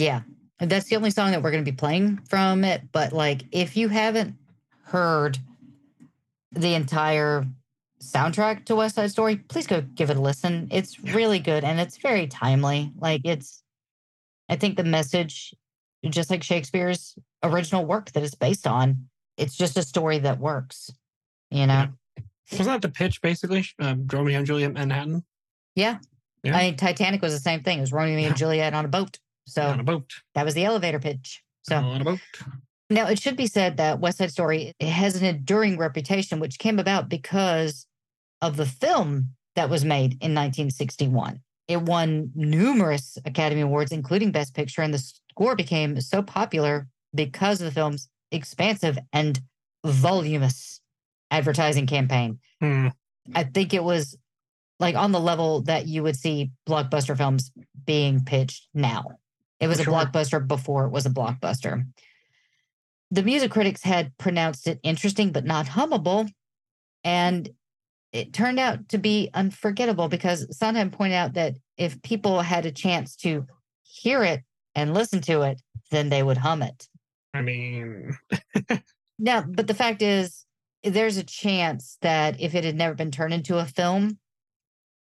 Yeah. That's the only song that we're going to be playing from it. But like, if you haven't heard the entire soundtrack to West Side Story, please go give it a listen. It's really good and it's very timely. Like, it's, I think the message, just like Shakespeare's original work that it's based on, it's just a story that works, you know? Wasn't that the pitch basically? Um, Romeo and Juliet Manhattan Yeah. Yeah. I mean, Titanic was the same thing. It was Romeo and Juliet on a boat. So on a boat. that was the elevator pitch. So On a boat. now it should be said that West Side Story has an enduring reputation, which came about because of the film that was made in 1961. It won numerous Academy Awards, including Best Picture, and the score became so popular because of the film's expansive and voluminous advertising campaign. Hmm. I think it was like on the level that you would see blockbuster films being pitched now. It was Sure. a blockbuster before it was a blockbuster. The music critics had pronounced it interesting but not hummable. And it turned out to be unforgettable because Sondheim pointed out that if people had a chance to hear it and listen to it, then they would hum it. I mean, Now, but the fact is, there's a chance that if it had never been turned into a film,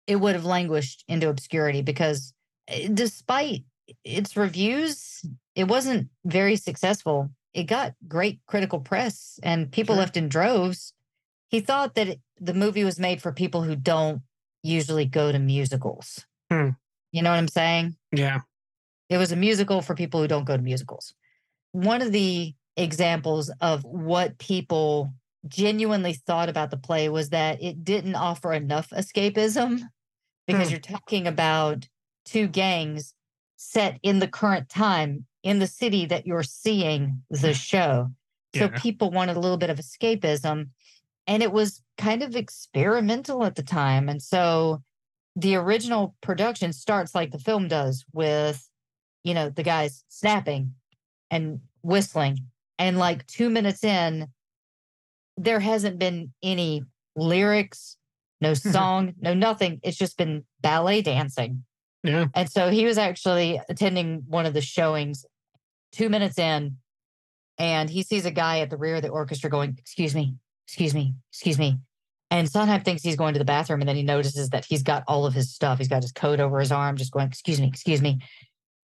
it would have languished into obscurity because eh, despite its reviews, it wasn't very successful. It got great critical press and people Sure. left in droves. He thought that it, the movie was made for people who don't usually go to musicals. Hmm. You know what I'm saying? yeah. It was a musical for people who don't go to musicals. One of the examples of what people genuinely thought about the play was that it didn't offer enough escapism because Hmm. you're talking about two gangs set in the current time in the city that you're seeing the show. So Yeah. people wanted a little bit of escapism. And it was kind of experimental at the time. And so the original production starts like the film does with, you know, the guys snapping and whistling. And like two minutes in, there hasn't been any lyrics, no mm-hmm. song, no nothing. It's just been ballet dancing. Yeah. And so he was actually attending one of the showings two minutes in, and he sees a guy at the rear of the orchestra going, Excuse me, excuse me, excuse me. And Sondheim thinks he's going to the bathroom, and then he notices that he's got all of his stuff. He's got his coat over his arm, just going, Excuse me, excuse me.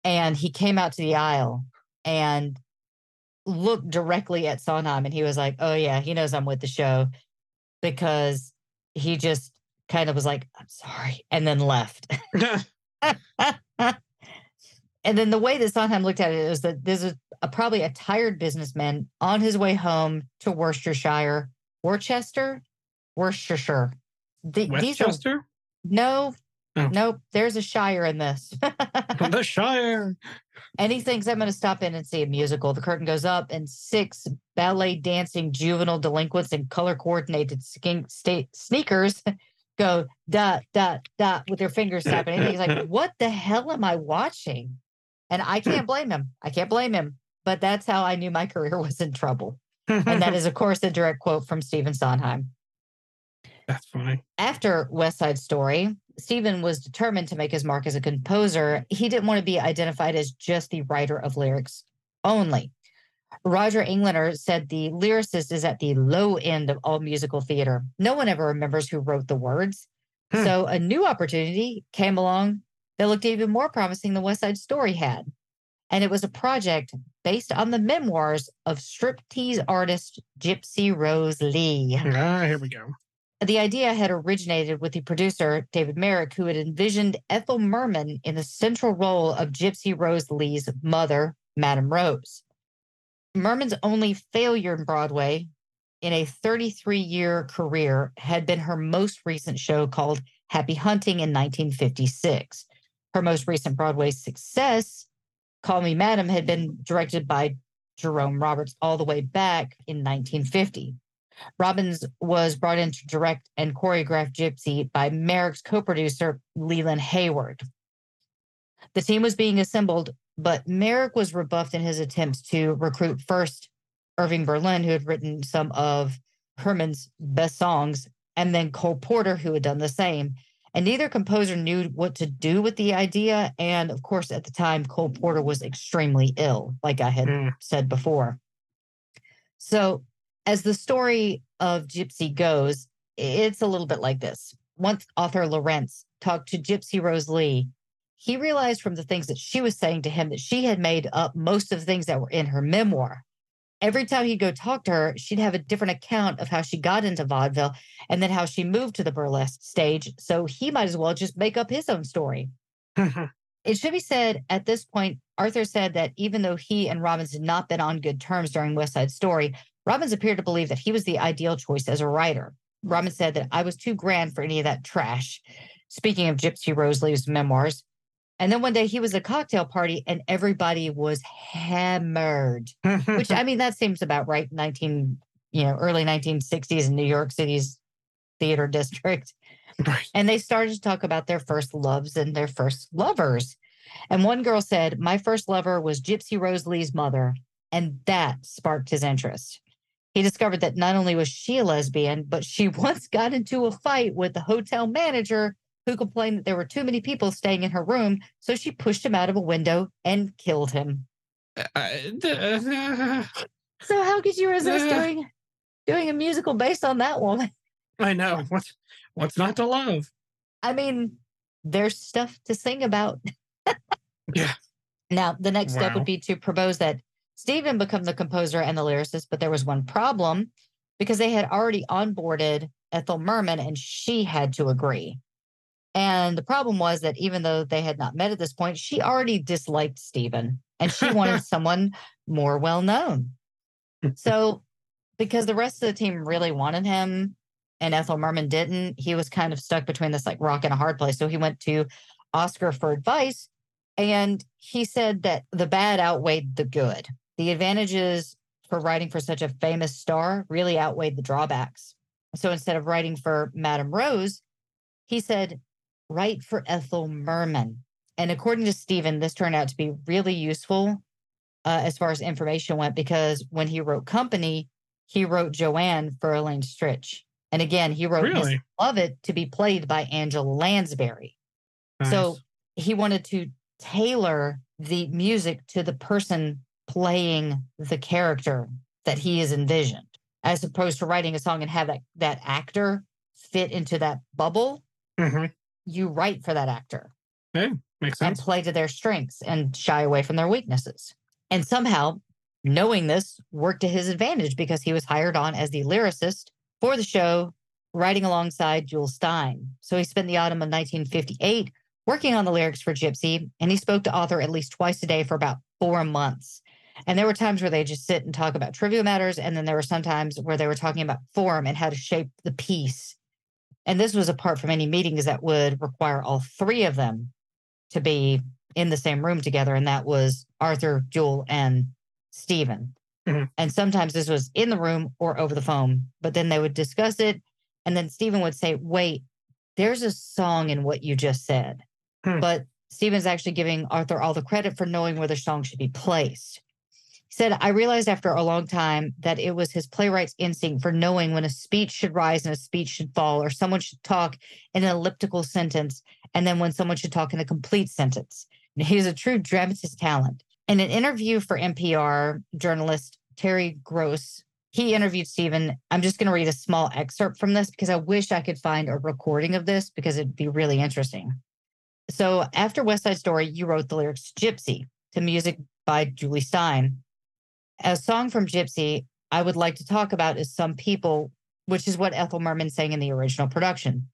And he came out to the aisle and looked directly at Sondheim, and he was like, Oh, yeah, he knows I'm with the show because he just kind of was like, I'm sorry, and then left. and then the way that Sondheim looked at it is that this is a, probably a tired businessman on his way home to Worcestershire, Worcester, Worcestershire. The- these are Westchester? no, Oh. nope. There's a shire in this. the Shire. and he thinks I'm going to stop in and see a musical. The curtain goes up, and six ballet dancing juvenile delinquents in color coordinated state sneakers go dot dot dot with their fingers tapping. And he's like, "What the hell am I watching?" And I can't blame him. I can't blame him. But that's how I knew my career was in trouble. And that is, of course, a direct quote from Stephen Sondheim. That's funny. After West Side Story, Stephen was determined to make his mark as a composer. He didn't want to be identified as just the writer of lyrics only. Roger Englander said the lyricist is at the low end of all musical theater. No one ever remembers who wrote the words. Hmm. So a new opportunity came along that looked even more promising than West Side Story had. And it was a project based on the memoirs of striptease artist Gypsy Rose Lee Ah, here we go. The idea had originated with the producer David Merrick, who had envisioned Ethel Merman in the central role of Gypsy Rose Lee's mother, Madame Rose. Merman's only failure in Broadway in a 33 year career had been her most recent show called Happy Hunting in 1956. Her most recent Broadway success, Call Me Madam, had been directed by Jerome Robbins all the way back in 1950. Robbins was brought in to direct and choreograph Gypsy by Merrick's co producer, Leland Hayward. The team was being assembled, but Merrick was rebuffed in his attempts to recruit first Irving Berlin, who had written some of Merman's best songs, and then Cole Porter, who had done the same. And neither composer knew what to do with the idea. And of course, at the time, Cole Porter was extremely ill, like I had Mm. said before. So as the story of Gypsy goes, it's a little bit like this. Once Arthur Laurents talked to Gypsy Rose Lee, he realized from the things that she was saying to him that she had made up most of the things that were in her memoir. Every time he'd go talk to her, she'd have a different account of how she got into vaudeville and then how she moved to the burlesque stage. So he might as well just make up his own story. It should be said at this point, Arthur said that even though he and Robbins had not been on good terms during West Side Story, Robbins appeared to believe that he was the ideal choice as a writer. Robbins said that I was too grand for any of that trash. Speaking of Gypsy Rose Lee's memoirs. And then one day he was at a cocktail party and everybody was hammered, which I mean, that seems about right. 19, you know, early 1960s in New York City's theater district. Right. And they started to talk about their first loves and their first lovers. And one girl said, My first lover was Gypsy Rose Lee's mother. And that sparked his interest. He discovered that not only was she a lesbian, but she once got into a fight with the hotel manager who complained that there were too many people staying in her room. So she pushed him out of a window and killed him. So how could you resist Uh. doing doing a musical based on that woman? I know. What's what's not to love? I mean, there's stuff to sing about. Yeah. Now, the next step would be to propose that Stephen become the composer and the lyricist, but there was one problem because they had already onboarded Ethel Merman and she had to agree. And the problem was that even though they had not met at this point, she already disliked Stephen and she wanted someone more well known. So because the rest of the team really wanted him and Ethel Merman didn't, he was kind of stuck between this like rock and a hard place. So he went to Oscar for advice and he said that the bad outweighed the good. The advantages for writing for such a famous star really outweighed the drawbacks. So instead of writing for Madame Rose, he said, write for Ethel Merman. And according to Stephen, this turned out to be really useful uh, as far as information went because when he wrote Company, he wrote Joanne for Elaine Stritch. And again, he wrote Really? Miss Lovett to be played by Angela Lansbury. So he wanted to tailor the music to the person playing the character that he is envisioned, as opposed to writing a song and have that, that actor fit into that bubble. Mhm. You write for that actor Hey, makes sense. and play to their strengths and shy away from their weaknesses. And somehow, knowing this worked to his advantage because he was hired on as the lyricist for the show, writing alongside Jule Styne. So he spent the autumn of 1958 working on the lyrics for Gypsy, and he spoke to Arthur at least twice a day for about four months. And there were times where they just sit and talk about trivial matters, and then there were some times where they were talking about form and how to shape the piece. And this was apart from any meetings that would require all three of them to be in the same room together, and that was Arthur, Jule, and Stephen. Mhm. And sometimes this was in the room or over the phone, but then they would discuss it, and then Stephen would say, "Wait, there's a song in what you just said," Hmm. but Stephen's actually giving Arthur all the credit for knowing where the song should be placed. Said, I realized after a long time that it was his playwright's instinct for knowing when a speech should rise and a speech should fall, or someone should talk in an elliptical sentence, and then when someone should talk in a complete sentence. And He's a true dramatist talent. In an interview for NPR journalist Terry Gross, he interviewed Stephen. I'm just going to read a small excerpt from this because I wish I could find a recording of this because it'd be really interesting. So, after West Side Story, you wrote the lyrics to Gypsy to music by Jule Styne. A song from Gypsy I would like to talk about is Some People, which is what Ethel Merman sang in the original production.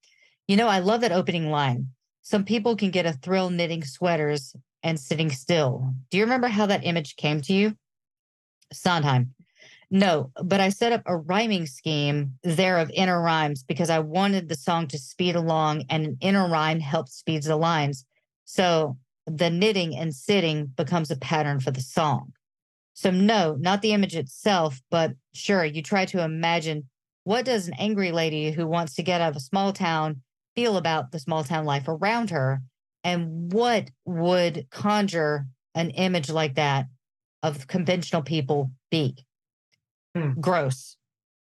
You know, I love that opening line. Some people can get a thrill knitting sweaters and sitting still. Do you remember how that image came to you? Sondheim. No, but I set up a rhyming scheme there of inner rhymes because I wanted the song to speed along and an inner rhyme helps speeds the lines. So the knitting and sitting becomes a pattern for the song. So no, not the image itself, but sure, you try to imagine what does an angry lady who wants to get out of a small town feel about the small town life around her and what would conjure an image like that of conventional people be Hmm. gross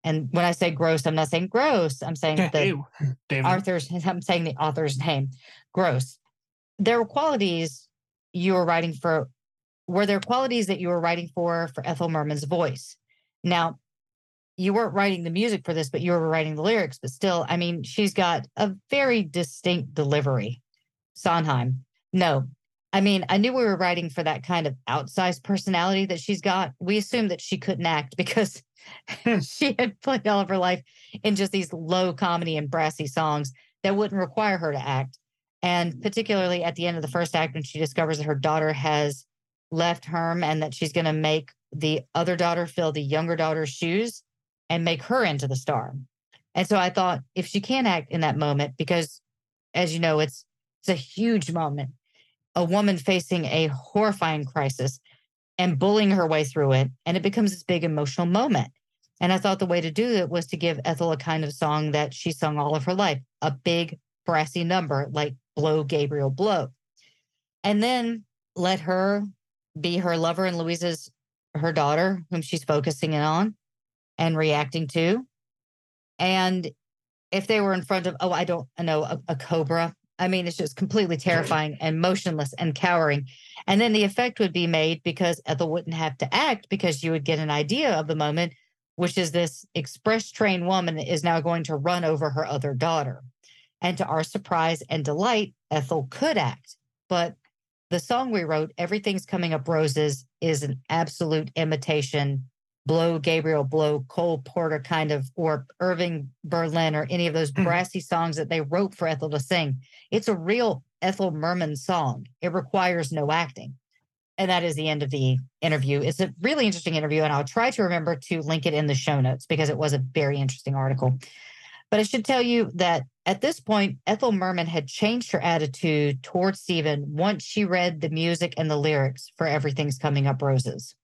and when i say gross i'm not saying gross i'm saying the Arthur's, I'm saying the author's name. Gross. There were qualities you were writing for, were there qualities that you were writing for for Ethel Merman's voice? Now, you weren't writing the music for this, but you were writing the lyrics. But still, I mean, she's got a very distinct delivery. Sondheim. No, I mean, I knew we were writing for that kind of outsized personality that she's got. We assumed that she couldn't act because she had played all of her life in just these low comedy and brassy songs that wouldn't require her to act. And particularly at the end of the first act, when she discovers that her daughter has left Herm and that she's going to make the other daughter fill the younger daughter's shoes and make her into the star. And so I thought if she can't act in that moment, because as you know, it's it's a huge moment, a woman facing a horrifying crisis and bullying her way through it, and it becomes this big emotional moment. And I thought the way to do it was to give Ethel a kind of song that she sung all of her life, a big brassy number like Blow Gabriel Blow. And then let her be her lover and Louisa's her daughter, whom she's focusing in on and reacting to. And if they were in front of, oh, I don't know, a, a cobra, I mean, it's just completely terrifying and motionless and cowering. And then the effect would be made because Ethel wouldn't have to act because you would get an idea of the moment, which is this express trained woman is now going to run over her other daughter. And to our surprise and delight, Ethel could act. But the song we wrote, Everything's Coming Up Roses, is an absolute imitation. Blow Gabriel, Blow Cole Porter kind of, or Irving Berlin, or any of those mm-hmm. brassy songs that they wrote for Ethel to sing. It's a real Ethel Merman song. It requires no acting. And that is the end of the interview. It's a really interesting interview, and I'll try to remember to link it in the show notes because it was a very interesting article. But I should tell you that at this point, Ethel Merman had changed her attitude towards Stephen once she read the music and the lyrics for Everything's Coming Up Roses.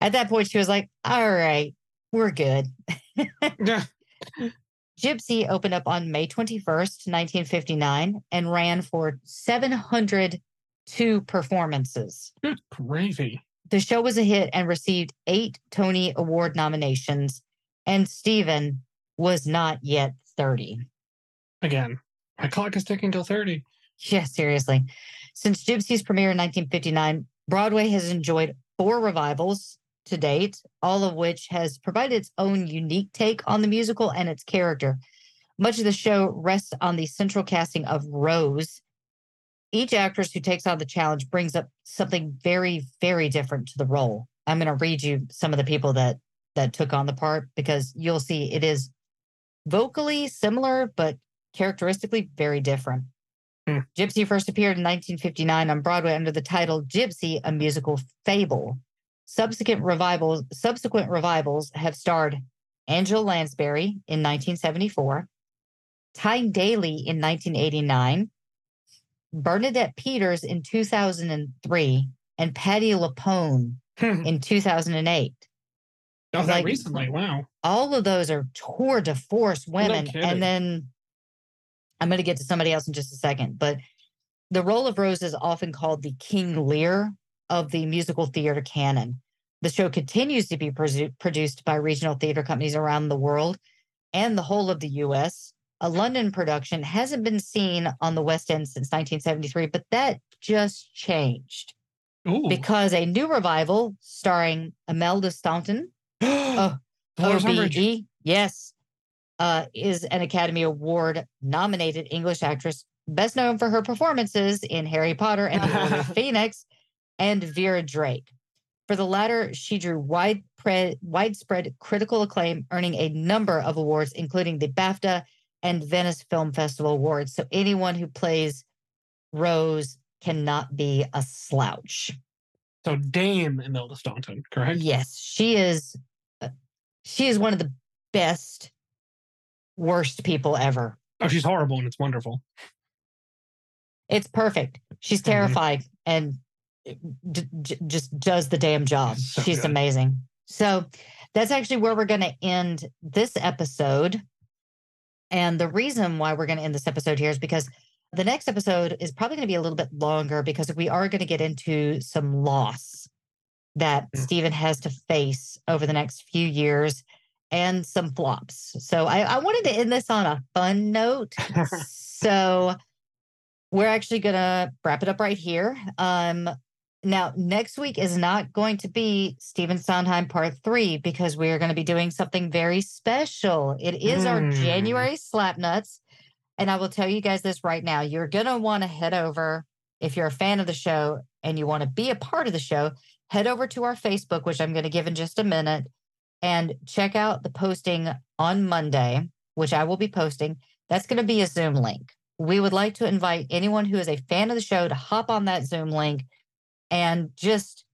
At that point, she was like, All right, we're good. Gypsy opened up on May 21st, 1959, and ran for 702 performances. Good gravy. The show was a hit and received eight Tony Award nominations, and Stephen was not yet 30. Again, my clock is ticking till 30. Yeah, seriously. Since Gypsy's premiere in 1959, Broadway has enjoyed four revivals to date, all of which has provided its own unique take on the musical and its character. Much of the show rests on the central casting of Rose. Each actress who takes on the challenge brings up something very, very different to the role. I'm going to read you some of the people that that took on the part because you'll see it is vocally similar, but characteristically very different. Hmm. Gypsy first appeared in 1959 on Broadway under the title Gypsy, a musical fable. Subsequent revivals, subsequent revivals have starred Angela Lansbury in 1974, Tyne Daly in 1989, Bernadette Peters in 2003, and Patti LuPone oh, in 2008. that Like- recently. Wow. all of those are tour de force women. and then I'm going to get to somebody else in just a second. But the role of Rose is often called the King Lear of the musical theater canon. The show continues to be produ- produced by regional theater companies around the world and the whole of the US. A London production hasn't been seen on the West End since 1973, but that just changed Ooh. because a new revival starring Imelda Staunton uh, oh, OBE, yes, uh, is an Academy Award nominated English actress, best known for her performances in Harry Potter and the Order of Phoenix and Vera Drake. For the latter, she drew wide pre- widespread critical acclaim, earning a number of awards, including the BAFTA and Venice Film Festival Awards. So anyone who plays Rose cannot be a slouch. So Dame Imelda Staunton, correct? Yes, she is. uh, She is one of the best, worst people ever. Oh, she's horrible and it's wonderful. It's perfect. She's Mhm. terrified and d- d- just does the damn job. So She's good. amazing. So that's actually where we're going to end this episode. And the reason why we're going to end this episode here is because the next episode is probably going to be a little bit longer because we are going to get into some loss that Mm. Stephen has to face over the next few years and some flops. So I, I wanted to end this on a fun note. so we're actually gonna wrap it up right here. Um now next week is not going to be Stephen Sondheim part three because we are going to be doing something very special. It is our Mm. January slap nuts. And I will tell you guys this right now. You're gonna want to head over if you're a fan of the show and you want to be a part of the show, head over to our Facebook, which I'm going to give in just a minute, and check out the posting on Monday, which I will be posting. That's going to be a Zoom link. We would like to invite anyone who is a fan of the show to hop on that Zoom link and just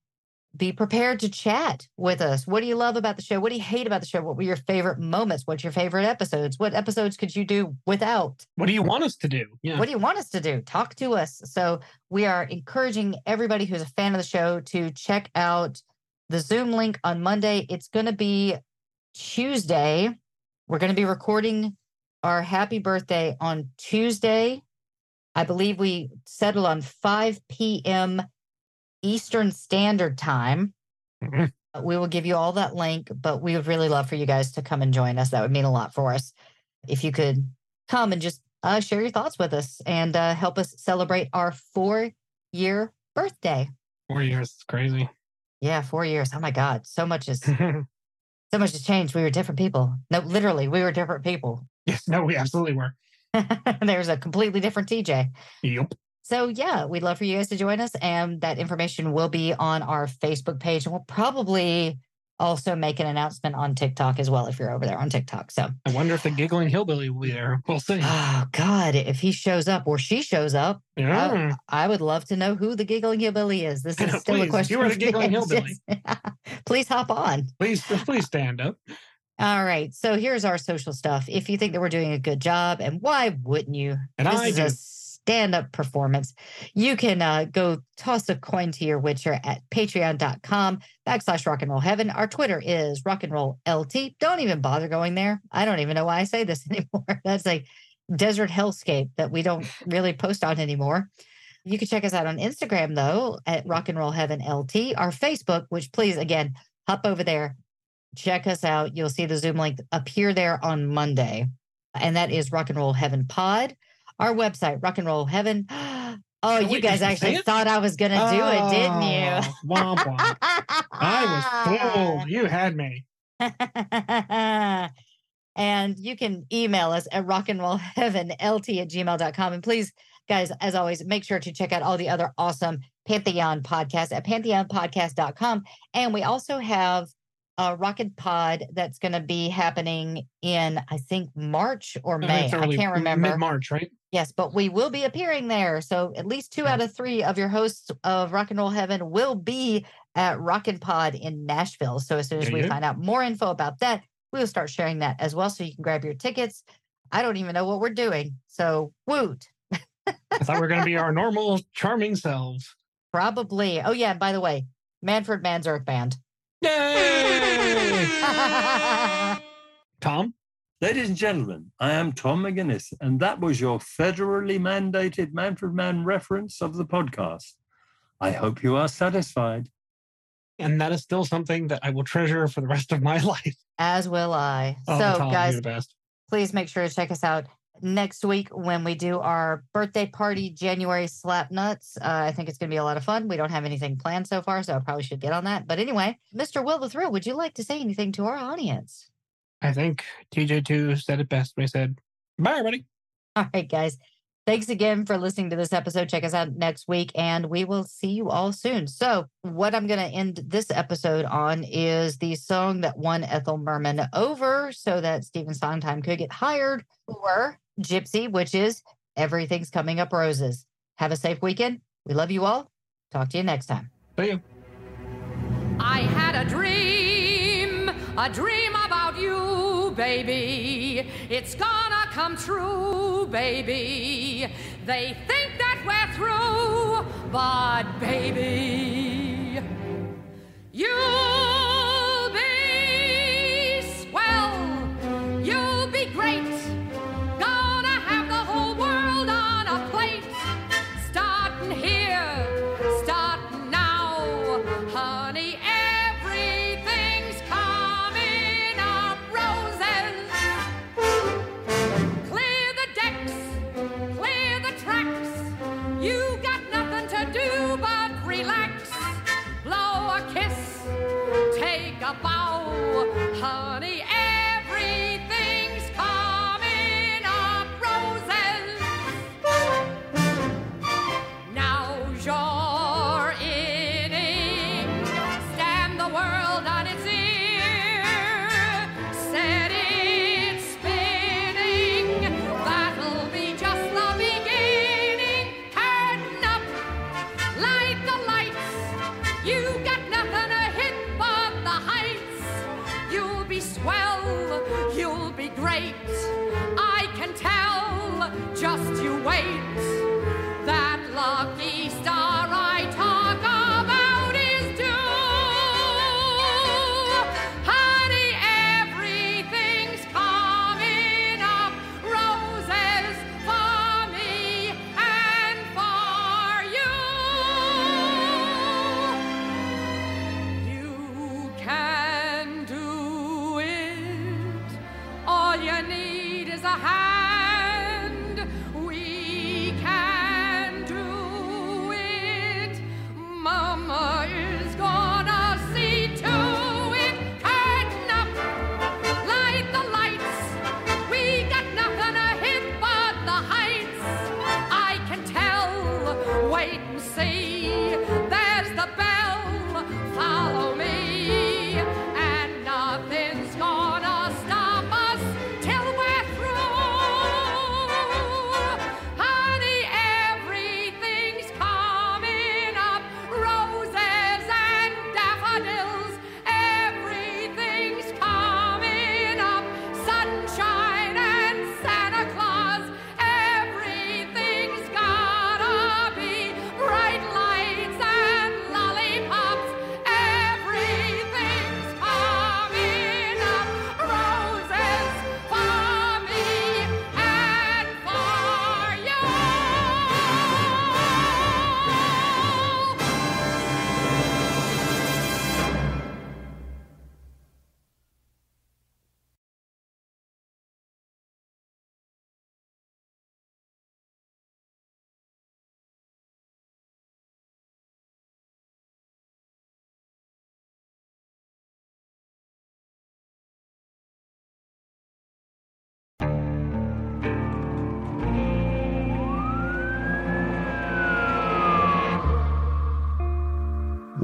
be prepared to chat with us. What do you love about the show? What do you hate about the show? What were your favorite moments? What's your favorite episodes? What episodes could you do without? What do you want us to do? Yeah. What do you want us to do? Talk to us. So we are encouraging everybody who's a fan of the show to check out the Zoom link on Monday. It's going to be Tuesday. We're going to be recording our happy birthday on Tuesday. I believe we settled on 5 p.m. Eastern Standard Time. Mhm. Uh, We will give you all that link, but we would really love for you guys to come and join us. That would mean a lot for us. If you could come and just uh, share your thoughts with us and uh, help us celebrate our four year birthday. Four years. It's crazy. Yeah, four years. Oh my God. So much is so much has changed. We were different people. No, literally, we were different people. yes. No, we absolutely were. There's a completely different TJ. Yep. So yeah, we'd love for you guys to join us, and that information will be on our Facebook page, and we'll probably also make an announcement on TikTok as well if you're over there on TikTok. So, I wonder if the giggling hillbilly will be there. We'll see. oh God, if he shows up or she shows up, Yeah. I, I would love to know who the giggling hillbilly is. This is still a question. you are the giggling hillbilly. Please hop on. Please, please stand up. All right. So here's our social stuff. If you think that we're doing a good job, and why wouldn't you? And this I is do. a stand-up performance. You can uh, go toss a coin to your Witcher at patreon.com backslash rock and roll heaven. Our Twitter is rock and roll LT. Don't even bother going there. I don't even know why I say this anymore. That's a desert hellscape that we don't really post on anymore. You can check us out on Instagram though at rock and roll heaven LT. Our Facebook, which please again hop over there, check us out. You'll see the Zoom link appear there on Monday, and that is Rock and Roll Heaven Pod. Our website, Rock and Roll Heaven. Oh, you guys actually thought I was going to do it, didn't you? Oh, Womp womp. I was fooled. You had me. and you can email us at rockandrollheavenlt at gmail.com. And please, guys, as always, make sure to check out all the other awesome Pantheon podcasts at pantheonpodcast.com. And we also have a Rocket Pod that's going to be happening in, I think, March or oh, think May. it's I can't remember. Mid-March, right? Yes, but we will be appearing there. So at least two Yeah. out of three of your hosts of Rock and Roll Heaven will be at Rockin' Pod in Nashville. So as soon as Yeah, we find out more info about that, we'll start sharing that as well. So you can grab your tickets. I don't even know what we're doing. So woot. I thought we are going to be our normal, charming selves. Probably. Oh yeah, and by the way, Manfred Mann's Earth Band. Yay! Tom? Ladies and gentlemen, I am Tom McGuinness, and that was your federally mandated Manfred Mann reference of the podcast. I hope you are satisfied. And that is still something that I will treasure for the rest of my life. As will I. Oh, so Tom, guys, you're the best. please make sure to check us out next week when we do our birthday party January slap nuts. Uh, I think it's going to be a lot of fun. We don't have anything planned so far, so I probably should get on that. But anyway, Mr. Will the Thrill, would you like to say anything to our audience? I think TJ2 said it best when he said, Bye, everybody. All right, guys. Thanks again for listening to this episode. Check us out next week, and we will see you all soon. So, what I'm going to end this episode on is the song that won Ethel Merman over so that Stephen Sondheim could get hired for Gypsy, which is Everything's Coming Up Roses. Have a safe weekend. We love you all. Talk to you next time. See you. I had a dream, a dream about you, baby. It's gonna come true, baby. They think that we're through, but baby, you'll honey.